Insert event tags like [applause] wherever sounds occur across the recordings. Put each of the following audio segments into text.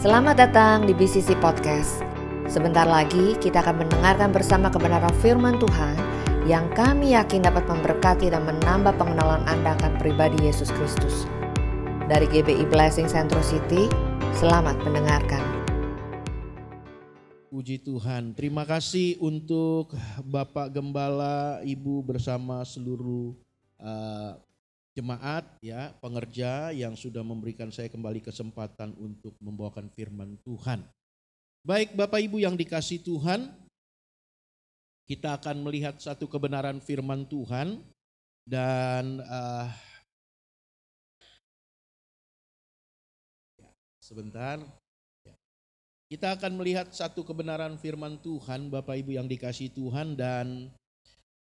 Selamat datang di BCC Podcast. Sebentar lagi kita akan mendengarkan bersama kebenaran firman Tuhan yang kami yakin dapat memberkati dan menambah pengenalan Anda akan pribadi Yesus Kristus. Dari GBI Blessing Central City, selamat mendengarkan. Puji Tuhan, terima kasih untuk Bapak Gembala, Ibu bersama seluruh uh, jemaat ya, pengerja yang sudah memberikan saya kembali kesempatan untuk membawakan firman Tuhan. Baik Bapak Ibu yang dikasih Tuhan, kita akan melihat satu kebenaran firman Tuhan dan uh, sebentar kita akan melihat satu kebenaran firman Tuhan Bapak Ibu yang dikasih Tuhan dan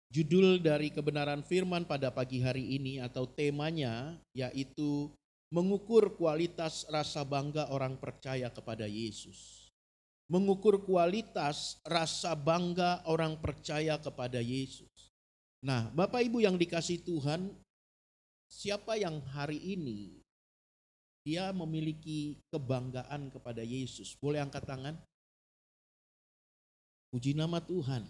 Judul dari kebenaran firman pada pagi hari ini atau temanya yaitu mengukur kualitas rasa bangga orang percaya kepada Yesus. Mengukur kualitas rasa bangga orang percaya kepada Yesus. Nah, Bapak Ibu yang dikasih Tuhan, siapa yang hari ini dia memiliki kebanggaan kepada Yesus? Boleh angkat tangan? Puji nama Tuhan.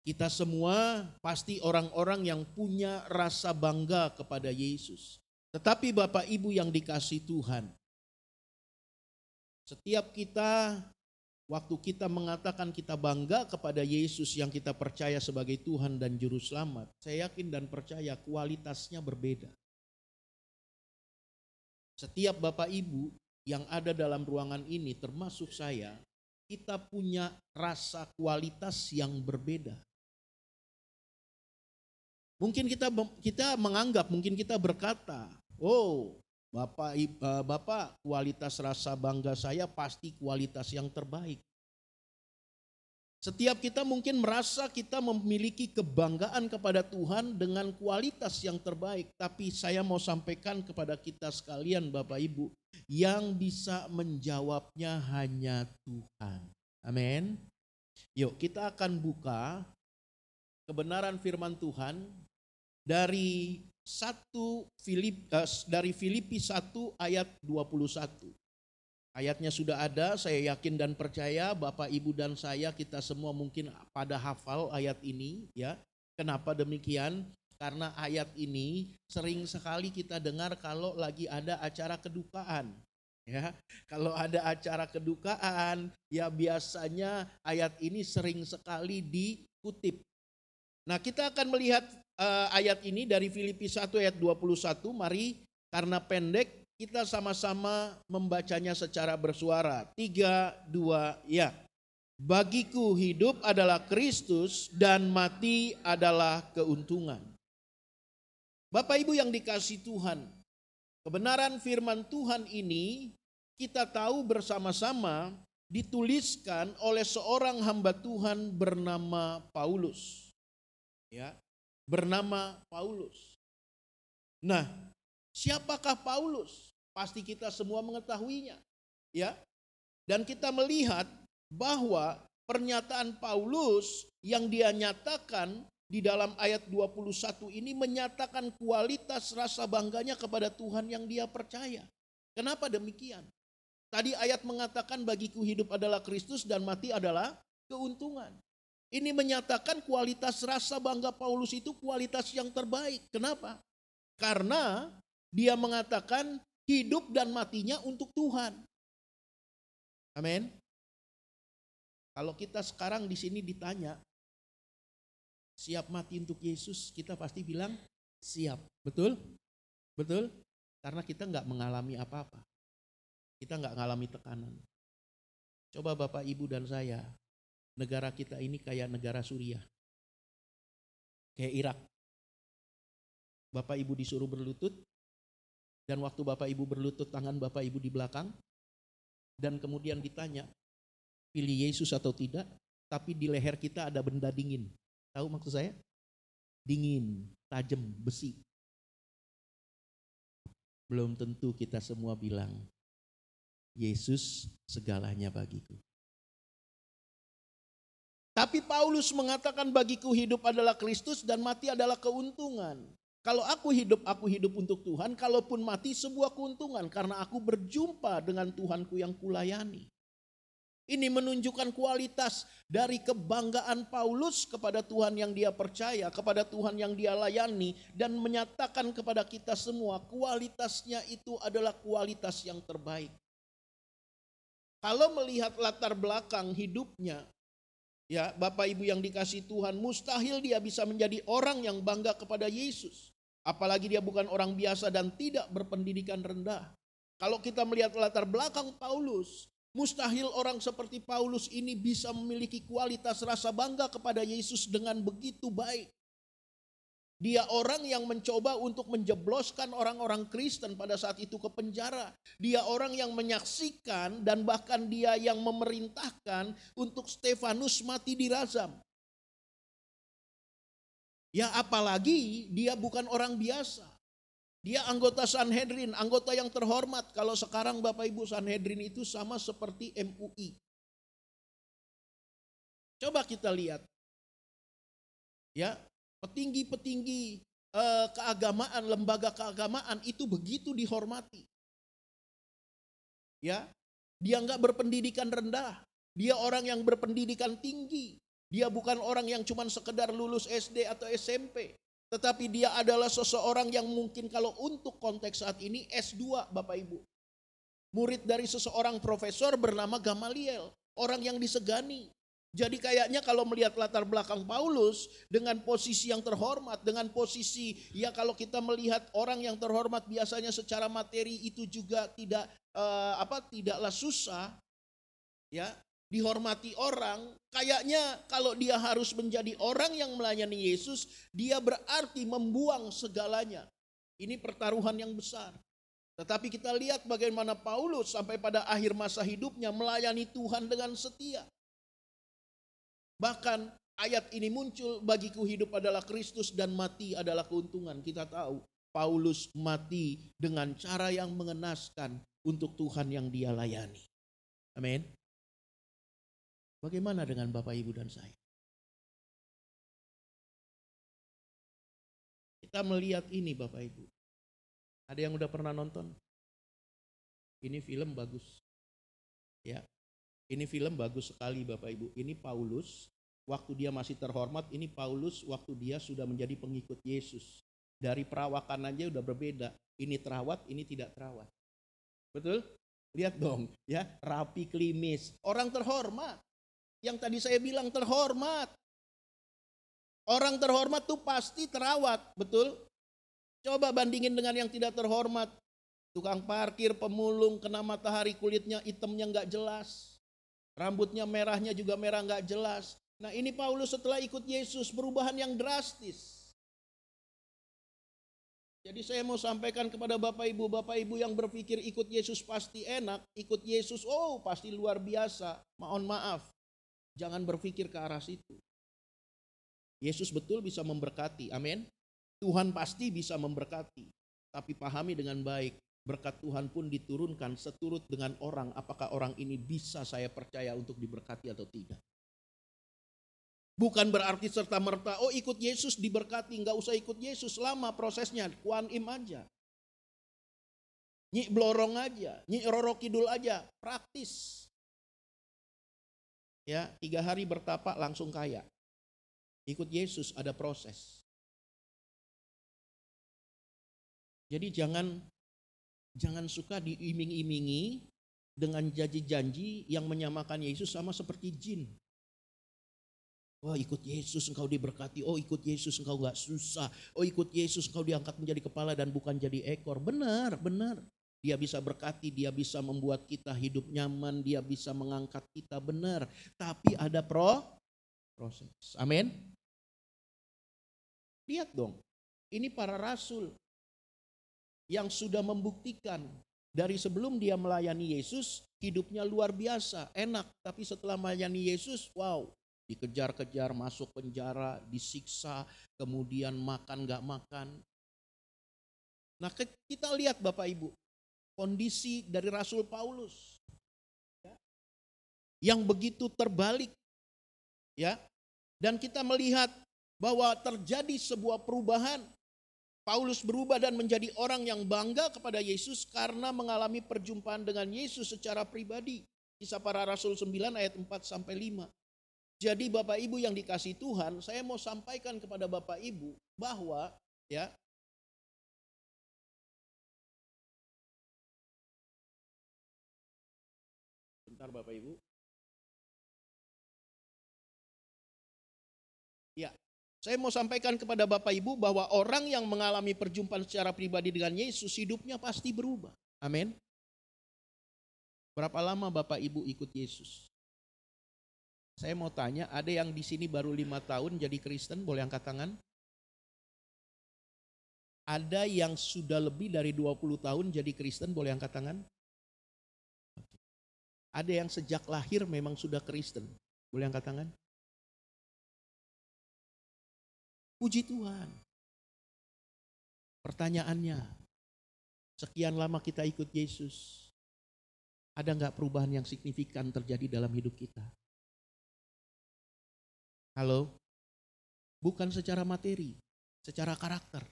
Kita semua pasti orang-orang yang punya rasa bangga kepada Yesus. Tetapi Bapak Ibu yang dikasih Tuhan, setiap kita waktu kita mengatakan kita bangga kepada Yesus yang kita percaya sebagai Tuhan dan juru selamat, saya yakin dan percaya kualitasnya berbeda. Setiap Bapak Ibu yang ada dalam ruangan ini termasuk saya, kita punya rasa kualitas yang berbeda. Mungkin kita kita menganggap, mungkin kita berkata, "Oh, Bapak eh, Bapak, kualitas rasa bangga saya pasti kualitas yang terbaik." Setiap kita mungkin merasa kita memiliki kebanggaan kepada Tuhan dengan kualitas yang terbaik, tapi saya mau sampaikan kepada kita sekalian Bapak Ibu, yang bisa menjawabnya hanya Tuhan. Amin. Yuk, kita akan buka kebenaran firman Tuhan dari satu Filip uh, dari Filipi 1 ayat 21. Ayatnya sudah ada, saya yakin dan percaya Bapak Ibu dan saya kita semua mungkin pada hafal ayat ini ya. Kenapa demikian? Karena ayat ini sering sekali kita dengar kalau lagi ada acara kedukaan. Ya, kalau ada acara kedukaan, ya biasanya ayat ini sering sekali dikutip. Nah, kita akan melihat uh, ayat ini dari Filipi 1 ayat 21. Mari karena pendek kita sama-sama membacanya secara bersuara. Tiga, dua, ya. Bagiku hidup adalah Kristus dan mati adalah keuntungan. Bapak Ibu yang dikasih Tuhan, kebenaran firman Tuhan ini kita tahu bersama-sama dituliskan oleh seorang hamba Tuhan bernama Paulus. Ya, bernama Paulus. Nah, siapakah Paulus? Pasti kita semua mengetahuinya. Ya. Dan kita melihat bahwa pernyataan Paulus yang dia nyatakan di dalam ayat 21 ini menyatakan kualitas rasa bangganya kepada Tuhan yang dia percaya. Kenapa demikian? Tadi ayat mengatakan bagiku hidup adalah Kristus dan mati adalah keuntungan. Ini menyatakan kualitas rasa bangga Paulus itu kualitas yang terbaik. Kenapa? Karena dia mengatakan hidup dan matinya untuk Tuhan. Amin. Kalau kita sekarang di sini ditanya, siap mati untuk Yesus, kita pasti bilang siap. Betul? Betul? Karena kita nggak mengalami apa-apa. Kita nggak mengalami tekanan. Coba Bapak, Ibu, dan saya negara kita ini kayak negara Suriah. Kayak Irak. Bapak Ibu disuruh berlutut, dan waktu Bapak Ibu berlutut tangan Bapak Ibu di belakang, dan kemudian ditanya, pilih Yesus atau tidak, tapi di leher kita ada benda dingin. Tahu maksud saya? Dingin, tajam, besi. Belum tentu kita semua bilang, Yesus segalanya bagiku. Tapi Paulus mengatakan bagiku hidup adalah Kristus dan mati adalah keuntungan. Kalau aku hidup, aku hidup untuk Tuhan. Kalaupun mati, sebuah keuntungan karena aku berjumpa dengan Tuhanku yang kulayani. Ini menunjukkan kualitas dari kebanggaan Paulus kepada Tuhan yang dia percaya, kepada Tuhan yang dia layani, dan menyatakan kepada kita semua kualitasnya itu adalah kualitas yang terbaik. Kalau melihat latar belakang hidupnya, ya Bapak Ibu yang dikasih Tuhan, mustahil dia bisa menjadi orang yang bangga kepada Yesus. Apalagi dia bukan orang biasa dan tidak berpendidikan rendah. Kalau kita melihat latar belakang Paulus, Mustahil orang seperti Paulus ini bisa memiliki kualitas rasa bangga kepada Yesus dengan begitu baik. Dia orang yang mencoba untuk menjebloskan orang-orang Kristen pada saat itu ke penjara. Dia orang yang menyaksikan dan bahkan dia yang memerintahkan untuk Stefanus mati di Razam. Ya apalagi dia bukan orang biasa. Dia anggota Sanhedrin, anggota yang terhormat. Kalau sekarang Bapak Ibu Sanhedrin itu sama seperti MUI. Coba kita lihat. Ya, petinggi-petinggi eh, keagamaan, lembaga keagamaan itu begitu dihormati. Ya, dia nggak berpendidikan rendah. Dia orang yang berpendidikan tinggi. Dia bukan orang yang cuma sekedar lulus SD atau SMP. Tetapi dia adalah seseorang yang mungkin kalau untuk konteks saat ini S2 Bapak Ibu. Murid dari seseorang profesor bernama Gamaliel. Orang yang disegani. Jadi kayaknya kalau melihat latar belakang Paulus dengan posisi yang terhormat, dengan posisi ya kalau kita melihat orang yang terhormat biasanya secara materi itu juga tidak uh, apa tidaklah susah ya dihormati orang, kayaknya kalau dia harus menjadi orang yang melayani Yesus, dia berarti membuang segalanya. Ini pertaruhan yang besar. Tetapi kita lihat bagaimana Paulus sampai pada akhir masa hidupnya melayani Tuhan dengan setia. Bahkan ayat ini muncul bagiku hidup adalah Kristus dan mati adalah keuntungan. Kita tahu Paulus mati dengan cara yang mengenaskan untuk Tuhan yang dia layani. Amin. Bagaimana dengan Bapak Ibu dan saya? Kita melihat ini Bapak Ibu. Ada yang udah pernah nonton? Ini film bagus. Ya. Ini film bagus sekali Bapak Ibu. Ini Paulus waktu dia masih terhormat, ini Paulus waktu dia sudah menjadi pengikut Yesus. Dari perawakan aja udah berbeda. Ini terawat, ini tidak terawat. Betul? Lihat dong, ya, rapi klimis. Orang terhormat. Yang tadi saya bilang terhormat. Orang terhormat tuh pasti terawat, betul? Coba bandingin dengan yang tidak terhormat. Tukang parkir, pemulung, kena matahari kulitnya hitamnya nggak jelas. Rambutnya merahnya juga merah nggak jelas. Nah ini Paulus setelah ikut Yesus perubahan yang drastis. Jadi saya mau sampaikan kepada Bapak Ibu, Bapak Ibu yang berpikir ikut Yesus pasti enak, ikut Yesus oh pasti luar biasa. Mohon maaf, Jangan berpikir ke arah situ. Yesus betul bisa memberkati, amin. Tuhan pasti bisa memberkati, tapi pahami dengan baik, berkat Tuhan pun diturunkan seturut dengan orang, apakah orang ini bisa saya percaya untuk diberkati atau tidak. Bukan berarti serta merta, oh ikut Yesus diberkati, nggak usah ikut Yesus lama prosesnya, kuan im aja. Nyik blorong aja, nyik roro kidul aja, praktis ya tiga hari bertapa langsung kaya. Ikut Yesus ada proses. Jadi jangan jangan suka diiming-imingi dengan janji-janji yang menyamakan Yesus sama seperti jin. Wah ikut Yesus engkau diberkati, oh ikut Yesus engkau gak susah, oh ikut Yesus engkau diangkat menjadi kepala dan bukan jadi ekor. Benar, benar. Dia bisa berkati, dia bisa membuat kita hidup nyaman, dia bisa mengangkat kita benar. Tapi ada pro proses. Amin. Lihat dong, ini para rasul yang sudah membuktikan dari sebelum dia melayani Yesus, hidupnya luar biasa, enak. Tapi setelah melayani Yesus, wow, dikejar-kejar, masuk penjara, disiksa, kemudian makan gak makan. Nah kita lihat Bapak Ibu, kondisi dari Rasul Paulus ya, yang begitu terbalik ya dan kita melihat bahwa terjadi sebuah perubahan Paulus berubah dan menjadi orang yang bangga kepada Yesus karena mengalami perjumpaan dengan Yesus secara pribadi. Kisah para Rasul 9 ayat 4 sampai 5. Jadi Bapak Ibu yang dikasih Tuhan, saya mau sampaikan kepada Bapak Ibu bahwa ya Bentar Bapak Ibu. Saya mau sampaikan kepada Bapak Ibu bahwa orang yang mengalami perjumpaan secara pribadi dengan Yesus hidupnya pasti berubah. Amin. Berapa lama Bapak Ibu ikut Yesus? Saya mau tanya, ada yang di sini baru lima tahun jadi Kristen, boleh angkat tangan? Ada yang sudah lebih dari 20 tahun jadi Kristen, boleh angkat tangan? Ada yang sejak lahir memang sudah Kristen, boleh angkat tangan? Puji Tuhan. Pertanyaannya, sekian lama kita ikut Yesus, ada nggak perubahan yang signifikan terjadi dalam hidup kita? Halo? Bukan secara materi, secara karakter.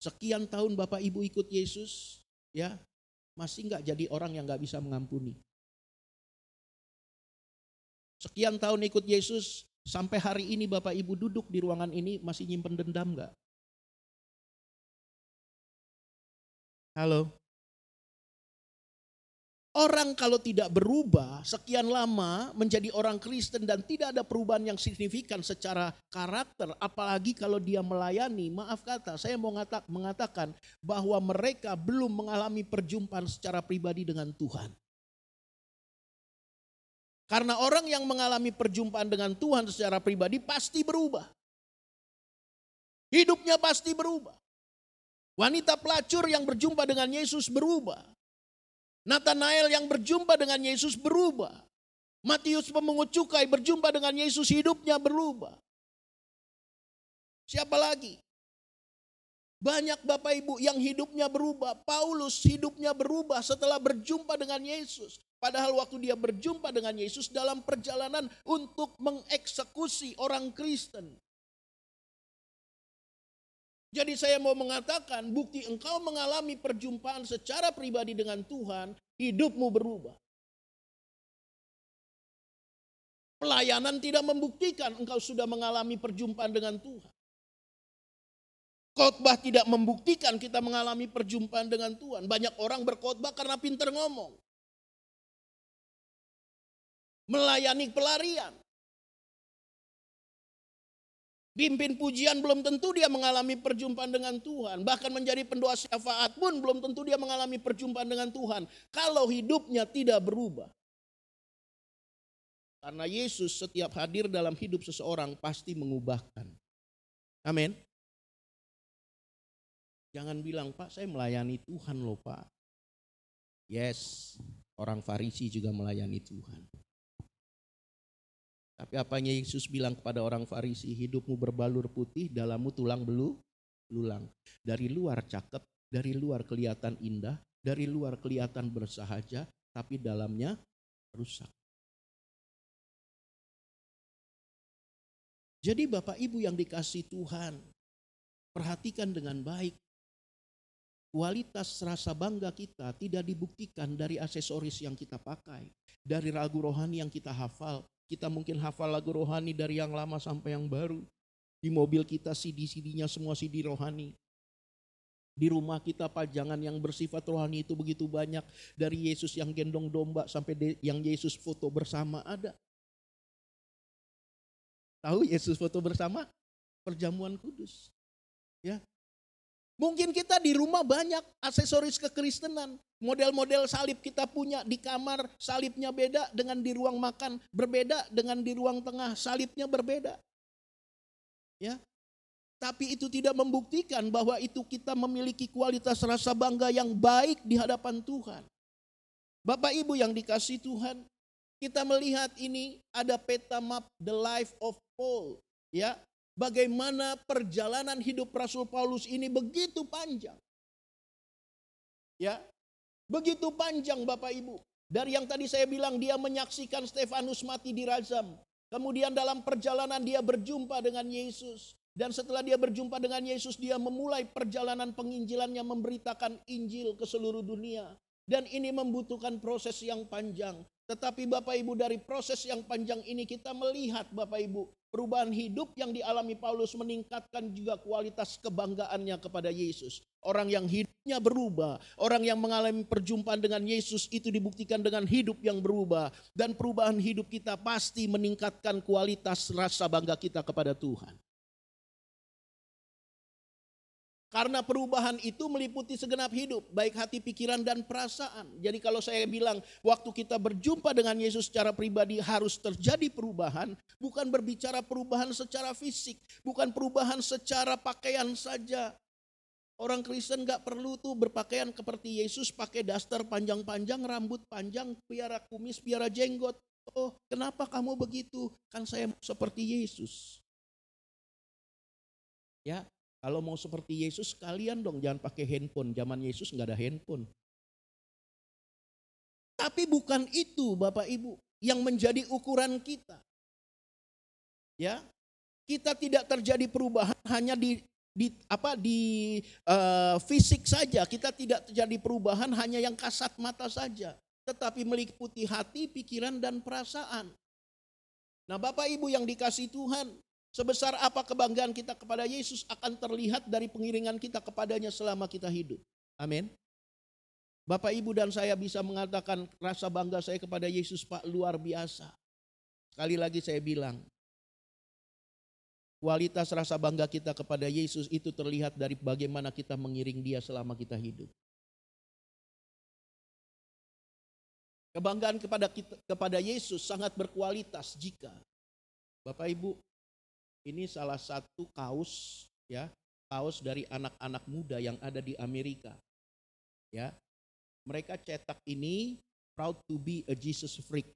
Sekian tahun Bapak Ibu ikut Yesus, ya masih nggak jadi orang yang nggak bisa mengampuni. Sekian tahun ikut Yesus, Sampai hari ini Bapak Ibu duduk di ruangan ini masih nyimpen dendam nggak? Halo? Orang kalau tidak berubah sekian lama menjadi orang Kristen dan tidak ada perubahan yang signifikan secara karakter, apalagi kalau dia melayani, maaf kata, saya mau mengatakan bahwa mereka belum mengalami perjumpaan secara pribadi dengan Tuhan. Karena orang yang mengalami perjumpaan dengan Tuhan secara pribadi pasti berubah. Hidupnya pasti berubah. Wanita pelacur yang berjumpa dengan Yesus berubah. Nathanael yang berjumpa dengan Yesus berubah. Matius pemungut cukai berjumpa dengan Yesus hidupnya berubah. Siapa lagi? Banyak Bapak Ibu yang hidupnya berubah. Paulus hidupnya berubah setelah berjumpa dengan Yesus. Padahal waktu dia berjumpa dengan Yesus dalam perjalanan untuk mengeksekusi orang Kristen. Jadi saya mau mengatakan bukti engkau mengalami perjumpaan secara pribadi dengan Tuhan, hidupmu berubah. Pelayanan tidak membuktikan engkau sudah mengalami perjumpaan dengan Tuhan. Khotbah tidak membuktikan kita mengalami perjumpaan dengan Tuhan. Banyak orang berkhotbah karena pinter ngomong melayani pelarian. Pimpin pujian belum tentu dia mengalami perjumpaan dengan Tuhan. Bahkan menjadi pendoa syafaat pun belum tentu dia mengalami perjumpaan dengan Tuhan. Kalau hidupnya tidak berubah. Karena Yesus setiap hadir dalam hidup seseorang pasti mengubahkan. Amin. Jangan bilang, Pak saya melayani Tuhan loh Pak. Yes, orang Farisi juga melayani Tuhan. Tapi apanya Yesus bilang kepada orang Farisi, hidupmu berbalur putih, dalammu tulang belu, lulang. Dari luar cakep, dari luar kelihatan indah, dari luar kelihatan bersahaja, tapi dalamnya rusak. Jadi Bapak Ibu yang dikasih Tuhan, perhatikan dengan baik. Kualitas rasa bangga kita tidak dibuktikan dari aksesoris yang kita pakai, dari ragu rohani yang kita hafal, kita mungkin hafal lagu rohani dari yang lama sampai yang baru. Di mobil kita CD-CD-nya semua CD rohani. Di rumah kita pajangan yang bersifat rohani itu begitu banyak. Dari Yesus yang gendong domba sampai yang Yesus foto bersama ada. Tahu Yesus foto bersama? Perjamuan kudus. Ya, Mungkin kita di rumah banyak aksesoris kekristenan. Model-model salib kita punya di kamar, salibnya beda dengan di ruang makan, berbeda dengan di ruang tengah, salibnya berbeda. Ya. Tapi itu tidak membuktikan bahwa itu kita memiliki kualitas rasa bangga yang baik di hadapan Tuhan. Bapak Ibu yang dikasih Tuhan, kita melihat ini ada peta map the life of Paul, ya bagaimana perjalanan hidup Rasul Paulus ini begitu panjang. Ya, begitu panjang Bapak Ibu. Dari yang tadi saya bilang dia menyaksikan Stefanus mati di Razam. Kemudian dalam perjalanan dia berjumpa dengan Yesus. Dan setelah dia berjumpa dengan Yesus, dia memulai perjalanan penginjilannya memberitakan Injil ke seluruh dunia. Dan ini membutuhkan proses yang panjang. Tetapi Bapak Ibu dari proses yang panjang ini kita melihat Bapak Ibu perubahan hidup yang dialami Paulus meningkatkan juga kualitas kebanggaannya kepada Yesus. Orang yang hidupnya berubah, orang yang mengalami perjumpaan dengan Yesus itu dibuktikan dengan hidup yang berubah. Dan perubahan hidup kita pasti meningkatkan kualitas rasa bangga kita kepada Tuhan. Karena perubahan itu meliputi segenap hidup, baik hati, pikiran, dan perasaan. Jadi kalau saya bilang waktu kita berjumpa dengan Yesus secara pribadi harus terjadi perubahan, bukan berbicara perubahan secara fisik, bukan perubahan secara pakaian saja. Orang Kristen gak perlu tuh berpakaian seperti Yesus, pakai daster panjang-panjang, rambut panjang, piara kumis, piara jenggot. Oh kenapa kamu begitu? Kan saya seperti Yesus. Ya, kalau mau seperti Yesus, kalian dong jangan pakai handphone. Zaman Yesus nggak ada handphone. Tapi bukan itu Bapak Ibu yang menjadi ukuran kita. Ya, kita tidak terjadi perubahan hanya di di apa di uh, fisik saja. Kita tidak terjadi perubahan hanya yang kasat mata saja, tetapi meliputi hati, pikiran dan perasaan. Nah, Bapak Ibu yang dikasih Tuhan, Sebesar apa kebanggaan kita kepada Yesus akan terlihat dari pengiringan kita kepadanya selama kita hidup. Amin. Bapak, Ibu, dan saya bisa mengatakan rasa bangga saya kepada Yesus Pak luar biasa. Sekali lagi saya bilang, kualitas rasa bangga kita kepada Yesus itu terlihat dari bagaimana kita mengiring dia selama kita hidup. Kebanggaan kepada kita, kepada Yesus sangat berkualitas jika Bapak Ibu ini salah satu kaos ya, kaos dari anak-anak muda yang ada di Amerika. Ya. Mereka cetak ini proud to be a Jesus freak.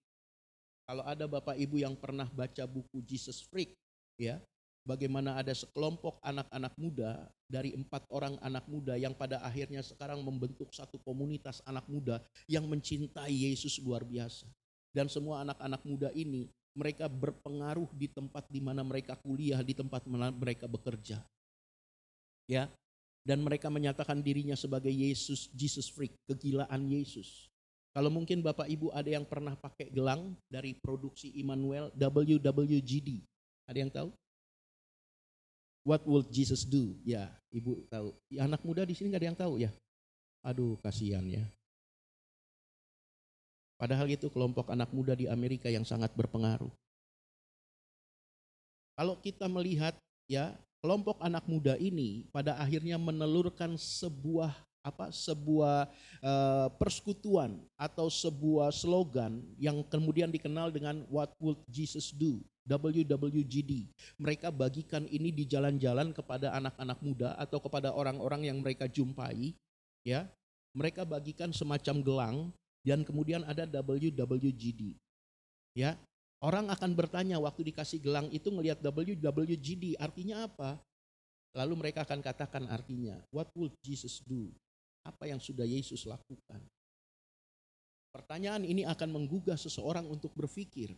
Kalau ada Bapak Ibu yang pernah baca buku Jesus Freak, ya, bagaimana ada sekelompok anak-anak muda dari empat orang anak muda yang pada akhirnya sekarang membentuk satu komunitas anak muda yang mencintai Yesus luar biasa. Dan semua anak-anak muda ini mereka berpengaruh di tempat di mana mereka kuliah, di tempat mana mereka bekerja. Ya. Dan mereka menyatakan dirinya sebagai Yesus, Jesus freak, kegilaan Yesus. Kalau mungkin Bapak Ibu ada yang pernah pakai gelang dari produksi Immanuel WWGD. Ada yang tahu? What will Jesus do? Ya, Ibu tahu. Anak muda di sini nggak ada yang tahu ya. Aduh, kasihan ya. Padahal itu kelompok anak muda di Amerika yang sangat berpengaruh. Kalau kita melihat ya, kelompok anak muda ini pada akhirnya menelurkan sebuah apa sebuah uh, persekutuan atau sebuah slogan yang kemudian dikenal dengan What Would Jesus Do? WWGD. Mereka bagikan ini di jalan-jalan kepada anak-anak muda atau kepada orang-orang yang mereka jumpai, ya. Mereka bagikan semacam gelang dan kemudian ada WWGD. Ya, orang akan bertanya waktu dikasih gelang itu ngelihat WWGD artinya apa? Lalu mereka akan katakan artinya, what would Jesus do? Apa yang sudah Yesus lakukan? Pertanyaan ini akan menggugah seseorang untuk berpikir.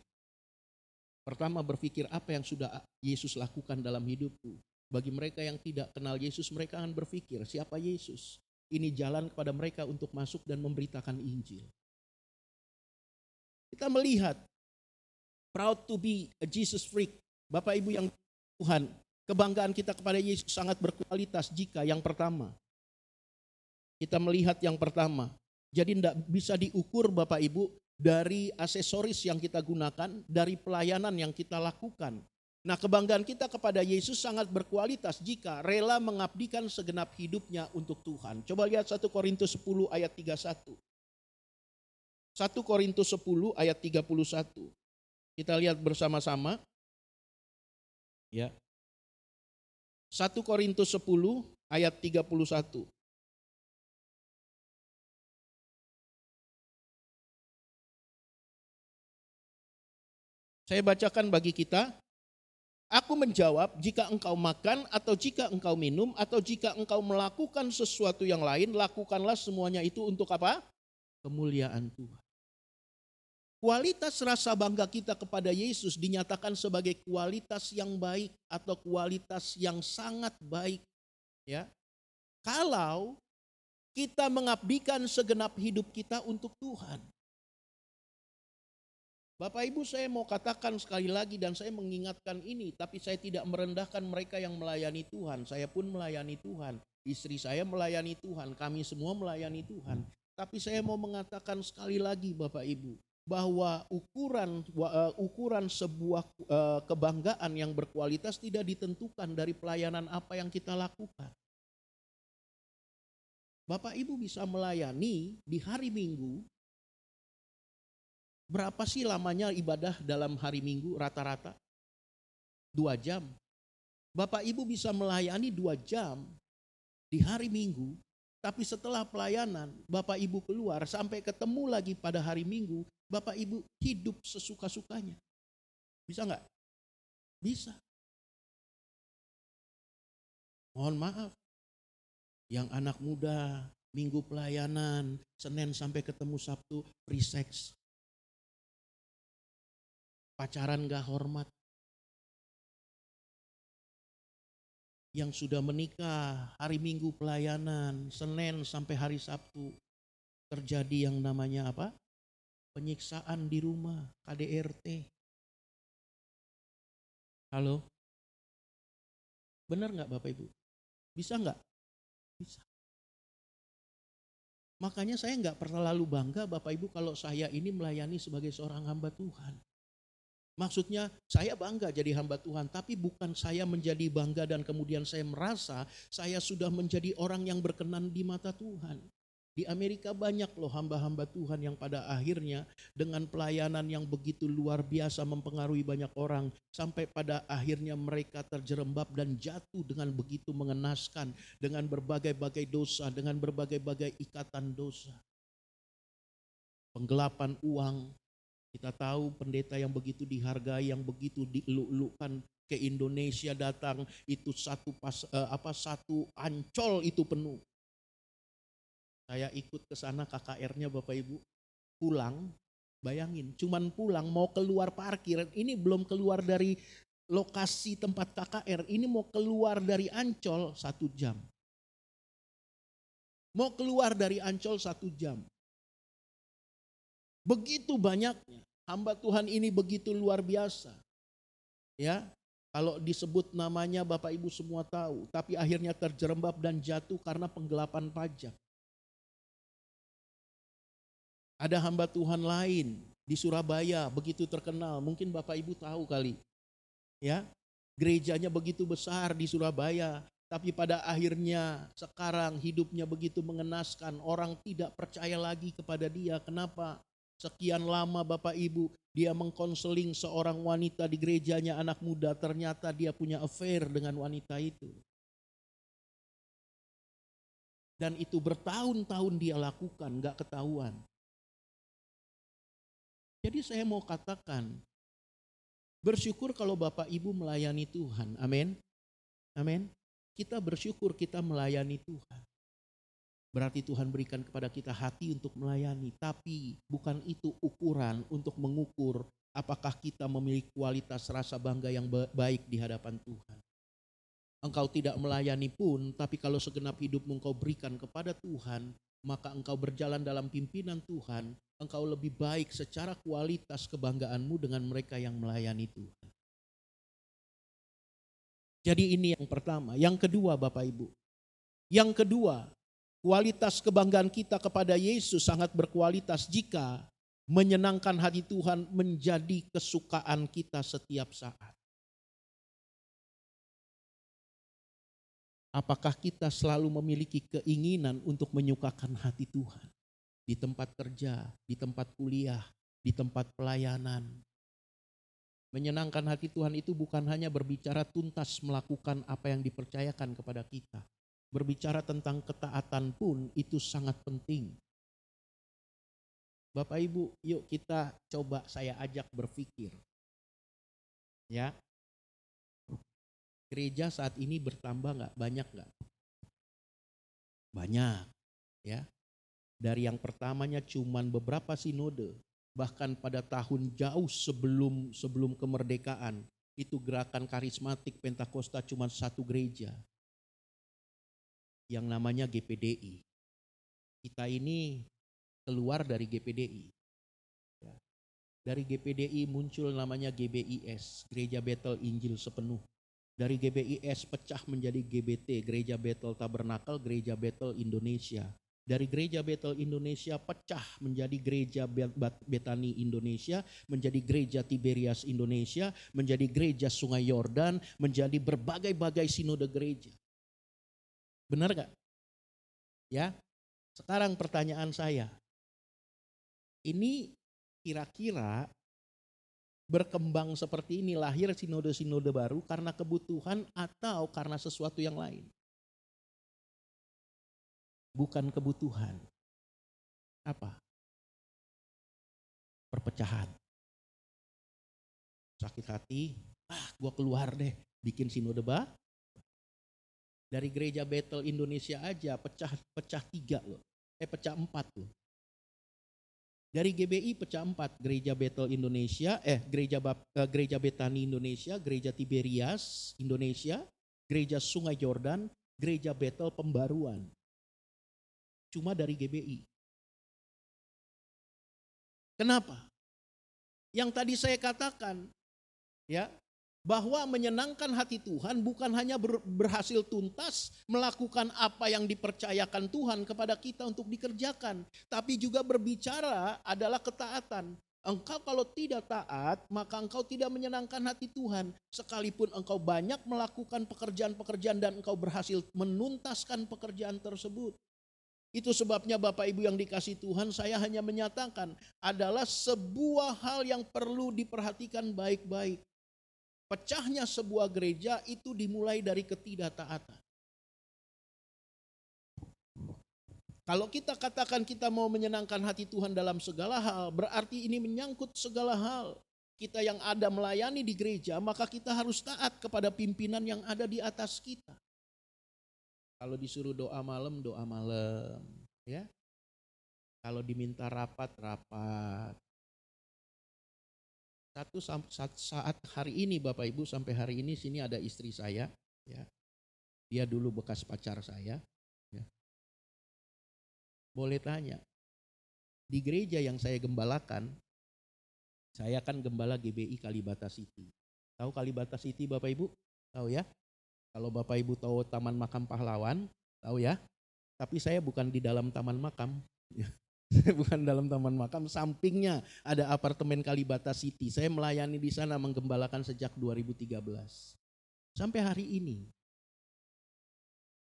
Pertama berpikir apa yang sudah Yesus lakukan dalam hidupku. Bagi mereka yang tidak kenal Yesus, mereka akan berpikir siapa Yesus ini jalan kepada mereka untuk masuk dan memberitakan Injil. Kita melihat proud to be a Jesus freak. Bapak Ibu yang Tuhan, kebanggaan kita kepada Yesus sangat berkualitas jika yang pertama kita melihat yang pertama. Jadi tidak bisa diukur Bapak Ibu dari aksesoris yang kita gunakan, dari pelayanan yang kita lakukan. Nah kebanggaan kita kepada Yesus sangat berkualitas jika rela mengabdikan segenap hidupnya untuk Tuhan. Coba lihat 1 Korintus 10 ayat 31. 1 Korintus 10 ayat 31. Kita lihat bersama-sama. Ya. 1 Korintus 10 ayat 31. Saya bacakan bagi kita. Aku menjawab, jika engkau makan atau jika engkau minum atau jika engkau melakukan sesuatu yang lain, lakukanlah semuanya itu untuk apa? Kemuliaan Tuhan. Kualitas rasa bangga kita kepada Yesus dinyatakan sebagai kualitas yang baik atau kualitas yang sangat baik. Ya, kalau kita mengabdikan segenap hidup kita untuk Tuhan. Bapak Ibu saya mau katakan sekali lagi dan saya mengingatkan ini, tapi saya tidak merendahkan mereka yang melayani Tuhan. Saya pun melayani Tuhan, istri saya melayani Tuhan, kami semua melayani Tuhan. Tapi saya mau mengatakan sekali lagi Bapak Ibu, bahwa ukuran uh, ukuran sebuah uh, kebanggaan yang berkualitas tidak ditentukan dari pelayanan apa yang kita lakukan. Bapak Ibu bisa melayani di hari Minggu Berapa sih lamanya ibadah dalam hari Minggu rata-rata? Dua jam. Bapak Ibu bisa melayani dua jam di hari Minggu, tapi setelah pelayanan Bapak Ibu keluar sampai ketemu lagi pada hari Minggu, Bapak Ibu hidup sesuka-sukanya. Bisa nggak? Bisa. Mohon maaf, yang anak muda, minggu pelayanan, Senin sampai ketemu Sabtu, free sex pacaran gak hormat. Yang sudah menikah, hari Minggu pelayanan, Senin sampai hari Sabtu, terjadi yang namanya apa? Penyiksaan di rumah, KDRT. Halo? Benar nggak Bapak Ibu? Bisa nggak? Bisa. Makanya saya nggak lalu bangga Bapak Ibu kalau saya ini melayani sebagai seorang hamba Tuhan. Maksudnya saya bangga jadi hamba Tuhan, tapi bukan saya menjadi bangga dan kemudian saya merasa saya sudah menjadi orang yang berkenan di mata Tuhan. Di Amerika banyak loh hamba-hamba Tuhan yang pada akhirnya dengan pelayanan yang begitu luar biasa mempengaruhi banyak orang. Sampai pada akhirnya mereka terjerembab dan jatuh dengan begitu mengenaskan. Dengan berbagai-bagai dosa, dengan berbagai-bagai ikatan dosa. Penggelapan uang, kita tahu pendeta yang begitu dihargai, yang begitu dieluk-elukan ke Indonesia datang itu satu pas eh, apa satu ancol itu penuh. Saya ikut ke sana KKR-nya Bapak Ibu. Pulang, bayangin, cuman pulang mau keluar parkir, ini belum keluar dari lokasi tempat KKR, ini mau keluar dari Ancol satu jam. Mau keluar dari Ancol satu jam. Begitu banyaknya. Hamba Tuhan ini begitu luar biasa. Ya, kalau disebut namanya Bapak Ibu semua tahu, tapi akhirnya terjerembab dan jatuh karena penggelapan pajak. Ada hamba Tuhan lain di Surabaya begitu terkenal, mungkin Bapak Ibu tahu kali. Ya, gerejanya begitu besar di Surabaya, tapi pada akhirnya sekarang hidupnya begitu mengenaskan, orang tidak percaya lagi kepada dia. Kenapa? Sekian lama Bapak Ibu dia mengkonseling seorang wanita di gerejanya anak muda ternyata dia punya affair dengan wanita itu. Dan itu bertahun-tahun dia lakukan, gak ketahuan. Jadi saya mau katakan, bersyukur kalau Bapak Ibu melayani Tuhan. Amin. Amin. Kita bersyukur kita melayani Tuhan. Berarti Tuhan berikan kepada kita hati untuk melayani, tapi bukan itu ukuran untuk mengukur apakah kita memiliki kualitas rasa bangga yang baik di hadapan Tuhan. Engkau tidak melayani pun, tapi kalau segenap hidupmu engkau berikan kepada Tuhan, maka engkau berjalan dalam pimpinan Tuhan, engkau lebih baik secara kualitas kebanggaanmu dengan mereka yang melayani Tuhan. Jadi ini yang pertama. Yang kedua Bapak Ibu. Yang kedua, Kualitas kebanggaan kita kepada Yesus sangat berkualitas jika menyenangkan hati Tuhan menjadi kesukaan kita setiap saat. Apakah kita selalu memiliki keinginan untuk menyukakan hati Tuhan di tempat kerja, di tempat kuliah, di tempat pelayanan? Menyenangkan hati Tuhan itu bukan hanya berbicara tuntas melakukan apa yang dipercayakan kepada kita, berbicara tentang ketaatan pun itu sangat penting. Bapak Ibu, yuk kita coba saya ajak berpikir. Ya. Gereja saat ini bertambah nggak? Banyak nggak? Banyak. Ya. Dari yang pertamanya cuman beberapa sinode bahkan pada tahun jauh sebelum sebelum kemerdekaan itu gerakan karismatik Pentakosta cuma satu gereja yang namanya GPDI. Kita ini keluar dari GPDI. Ya. Dari GPDI muncul namanya GBIS, Gereja Battle Injil Sepenuh. Dari GBIS pecah menjadi GBT, Gereja Battle Tabernakel, Gereja Battle Indonesia. Dari Gereja Battle Indonesia pecah menjadi Gereja Betani Indonesia, menjadi Gereja Tiberias Indonesia, menjadi Gereja Sungai Yordan, menjadi berbagai-bagai sinode gereja. Benar gak? Ya. Sekarang pertanyaan saya. Ini kira-kira berkembang seperti ini lahir sinode-sinode baru karena kebutuhan atau karena sesuatu yang lain? Bukan kebutuhan. Apa? Perpecahan. Sakit hati, ah gua keluar deh bikin sinode baru dari gereja Battle Indonesia aja pecah pecah tiga loh. Eh pecah empat loh. Dari GBI pecah empat, gereja Battle Indonesia, eh gereja eh, gereja Betani Indonesia, gereja Tiberias Indonesia, gereja Sungai Jordan, gereja Battle Pembaruan. Cuma dari GBI. Kenapa? Yang tadi saya katakan, ya bahwa menyenangkan hati Tuhan bukan hanya berhasil tuntas melakukan apa yang dipercayakan Tuhan kepada kita untuk dikerjakan, tapi juga berbicara adalah ketaatan. Engkau kalau tidak taat, maka engkau tidak menyenangkan hati Tuhan. Sekalipun engkau banyak melakukan pekerjaan-pekerjaan dan engkau berhasil menuntaskan pekerjaan tersebut. Itu sebabnya Bapak Ibu yang dikasih Tuhan, saya hanya menyatakan adalah sebuah hal yang perlu diperhatikan baik-baik. Pecahnya sebuah gereja itu dimulai dari ketidaktaatan. Kalau kita katakan kita mau menyenangkan hati Tuhan dalam segala hal, berarti ini menyangkut segala hal. Kita yang ada melayani di gereja, maka kita harus taat kepada pimpinan yang ada di atas kita. Kalau disuruh doa malam, doa malam, ya. Kalau diminta rapat, rapat. Satu saat hari ini Bapak Ibu sampai hari ini sini ada istri saya, ya. Dia dulu bekas pacar saya. Ya. Boleh tanya, di gereja yang saya gembalakan, saya kan gembala GBI Kalibata City. Tahu Kalibata City Bapak Ibu? Tahu ya? Kalau Bapak Ibu tahu Taman Makam Pahlawan, tahu ya? Tapi saya bukan di dalam Taman Makam. [laughs] bukan dalam taman makam, sampingnya ada apartemen Kalibata City. Saya melayani di sana menggembalakan sejak 2013. Sampai hari ini.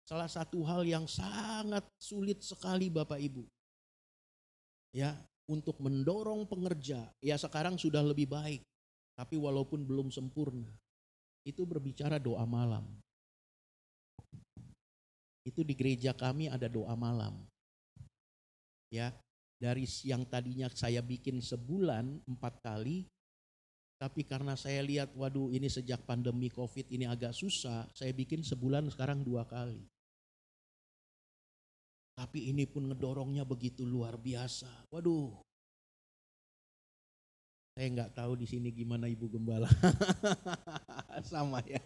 Salah satu hal yang sangat sulit sekali Bapak Ibu. Ya, untuk mendorong pengerja, ya sekarang sudah lebih baik. Tapi walaupun belum sempurna, itu berbicara doa malam. Itu di gereja kami ada doa malam. Ya, dari yang tadinya saya bikin sebulan empat kali, tapi karena saya lihat, waduh ini sejak pandemi COVID ini agak susah, saya bikin sebulan sekarang dua kali. Tapi ini pun ngedorongnya begitu luar biasa. Waduh, saya nggak tahu di sini gimana Ibu Gembala. [laughs] Sama ya.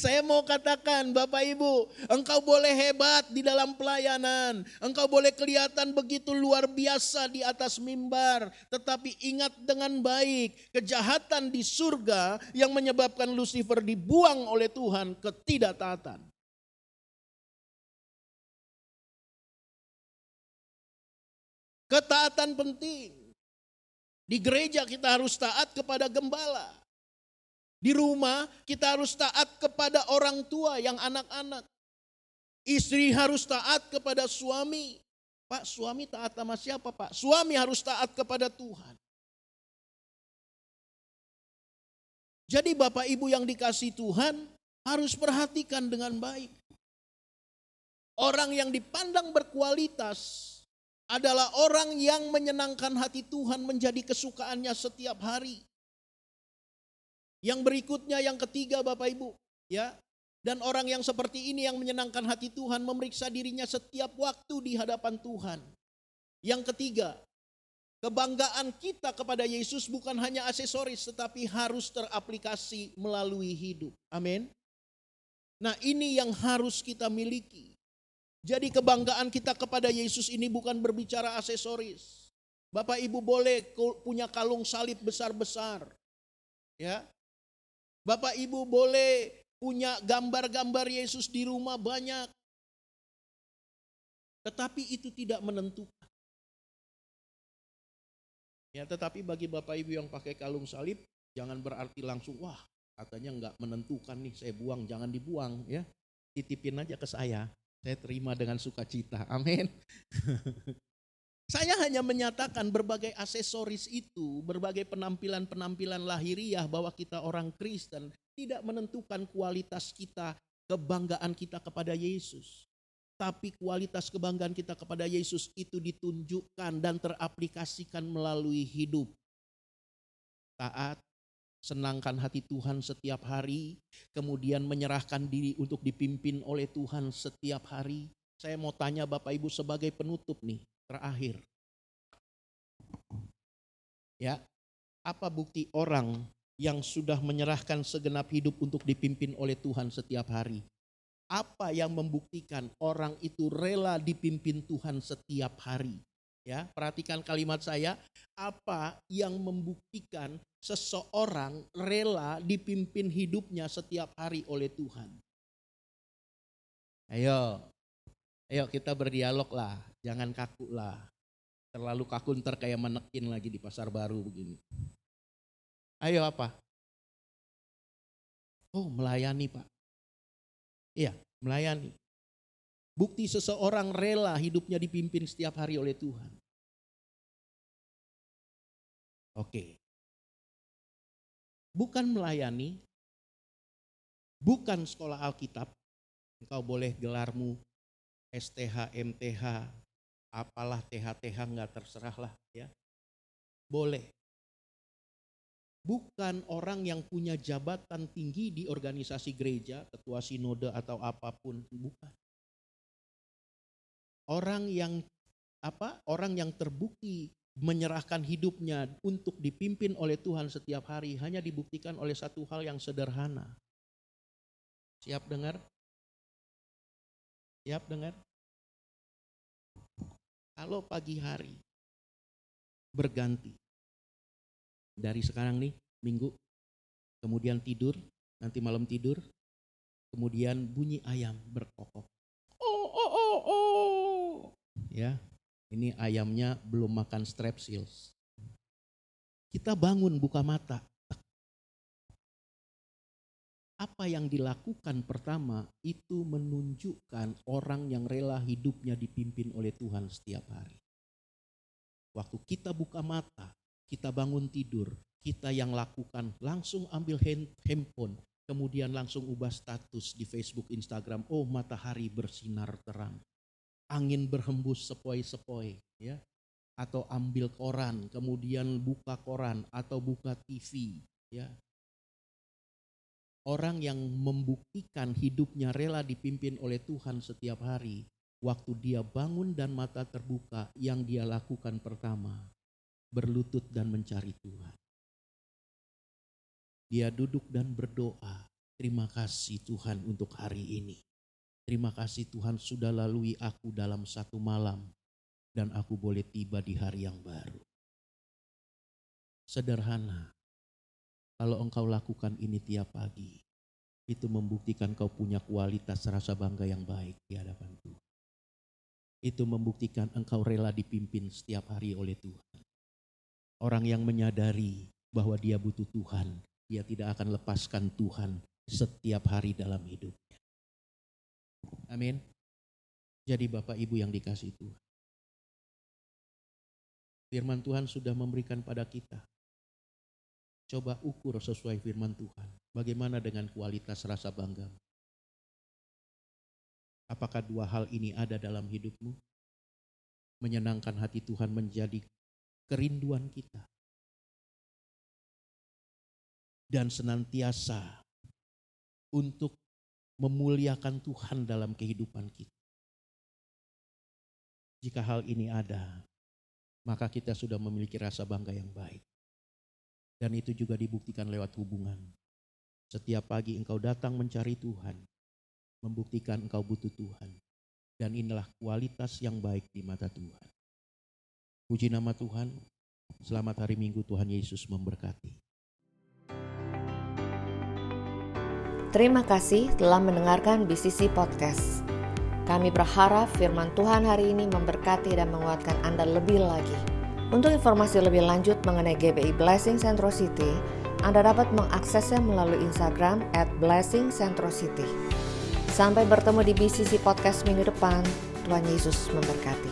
Saya mau katakan Bapak Ibu, engkau boleh hebat di dalam pelayanan. Engkau boleh kelihatan begitu luar biasa di atas mimbar. Tetapi ingat dengan baik, kejahatan di surga yang menyebabkan Lucifer dibuang oleh Tuhan ketidaktaatan. Ketaatan penting. Di gereja kita harus taat kepada gembala. Di rumah kita harus taat kepada orang tua yang anak-anak. Istri harus taat kepada suami. Pak, suami taat sama siapa Pak? Suami harus taat kepada Tuhan. Jadi Bapak Ibu yang dikasih Tuhan harus perhatikan dengan baik. Orang yang dipandang berkualitas adalah orang yang menyenangkan hati Tuhan menjadi kesukaannya setiap hari. Yang berikutnya yang ketiga Bapak Ibu, ya. Dan orang yang seperti ini yang menyenangkan hati Tuhan memeriksa dirinya setiap waktu di hadapan Tuhan. Yang ketiga, Kebanggaan kita kepada Yesus bukan hanya aksesoris tetapi harus teraplikasi melalui hidup. Amin. Nah, ini yang harus kita miliki. Jadi kebanggaan kita kepada Yesus ini bukan berbicara aksesoris. Bapak Ibu boleh punya kalung salib besar-besar. Ya. Bapak Ibu boleh punya gambar-gambar Yesus di rumah banyak. Tetapi itu tidak menentukan. Ya, tetapi bagi Bapak Ibu yang pakai kalung salib, jangan berarti langsung, wah katanya nggak menentukan nih, saya buang, jangan dibuang ya. Titipin aja ke saya, saya terima dengan sukacita. Amin. [laughs] saya hanya menyatakan berbagai aksesoris itu, berbagai penampilan-penampilan lahiriah bahwa kita orang Kristen tidak menentukan kualitas kita, kebanggaan kita kepada Yesus tapi kualitas kebanggaan kita kepada Yesus itu ditunjukkan dan teraplikasikan melalui hidup. Taat, senangkan hati Tuhan setiap hari, kemudian menyerahkan diri untuk dipimpin oleh Tuhan setiap hari. Saya mau tanya Bapak Ibu sebagai penutup nih, terakhir. Ya, apa bukti orang yang sudah menyerahkan segenap hidup untuk dipimpin oleh Tuhan setiap hari? apa yang membuktikan orang itu rela dipimpin Tuhan setiap hari. Ya, perhatikan kalimat saya, apa yang membuktikan seseorang rela dipimpin hidupnya setiap hari oleh Tuhan. Ayo, ayo kita berdialog lah, jangan kaku lah. Terlalu kaku ntar kayak menekin lagi di pasar baru begini. Ayo apa? Oh melayani pak. Iya, melayani. Bukti seseorang rela hidupnya dipimpin setiap hari oleh Tuhan. Oke. Bukan melayani, bukan sekolah Alkitab. Engkau boleh gelarmu STH, MTH, apalah TH-TH nggak terserah lah ya. Boleh bukan orang yang punya jabatan tinggi di organisasi gereja, ketua sinode atau apa pun, bukan. Orang yang apa? Orang yang terbukti menyerahkan hidupnya untuk dipimpin oleh Tuhan setiap hari hanya dibuktikan oleh satu hal yang sederhana. Siap dengar? Siap dengar? Kalau pagi hari berganti dari sekarang nih minggu, kemudian tidur, nanti malam tidur, kemudian bunyi ayam berkokok. Oh, oh, oh, oh. Ya, ini ayamnya belum makan strepsils. Kita bangun buka mata. Apa yang dilakukan pertama itu menunjukkan orang yang rela hidupnya dipimpin oleh Tuhan setiap hari. Waktu kita buka mata, kita bangun tidur, kita yang lakukan langsung ambil handphone, kemudian langsung ubah status di Facebook, Instagram. Oh matahari bersinar terang, angin berhembus sepoi-sepoi, ya. Atau ambil koran, kemudian buka koran atau buka TV, ya. Orang yang membuktikan hidupnya rela dipimpin oleh Tuhan setiap hari, waktu dia bangun dan mata terbuka, yang dia lakukan pertama berlutut dan mencari Tuhan. Dia duduk dan berdoa, terima kasih Tuhan untuk hari ini. Terima kasih Tuhan sudah lalui aku dalam satu malam dan aku boleh tiba di hari yang baru. Sederhana, kalau engkau lakukan ini tiap pagi, itu membuktikan kau punya kualitas rasa bangga yang baik di hadapan Tuhan. Itu membuktikan engkau rela dipimpin setiap hari oleh Tuhan. Orang yang menyadari bahwa dia butuh Tuhan, dia tidak akan lepaskan Tuhan setiap hari dalam hidupnya. Amin. Jadi Bapak Ibu yang dikasih Tuhan. Firman Tuhan sudah memberikan pada kita. Coba ukur sesuai firman Tuhan. Bagaimana dengan kualitas rasa bangga? Apakah dua hal ini ada dalam hidupmu? Menyenangkan hati Tuhan menjadi kerinduan kita. Dan senantiasa untuk memuliakan Tuhan dalam kehidupan kita. Jika hal ini ada, maka kita sudah memiliki rasa bangga yang baik. Dan itu juga dibuktikan lewat hubungan. Setiap pagi engkau datang mencari Tuhan, membuktikan engkau butuh Tuhan. Dan inilah kualitas yang baik di mata Tuhan. Puji nama Tuhan, selamat hari Minggu Tuhan Yesus memberkati. Terima kasih telah mendengarkan BCC Podcast. Kami berharap firman Tuhan hari ini memberkati dan menguatkan Anda lebih lagi. Untuk informasi lebih lanjut mengenai GBI Blessing Centro City, Anda dapat mengaksesnya melalui Instagram at Blessing Centro City. Sampai bertemu di BCC Podcast minggu depan. Tuhan Yesus memberkati.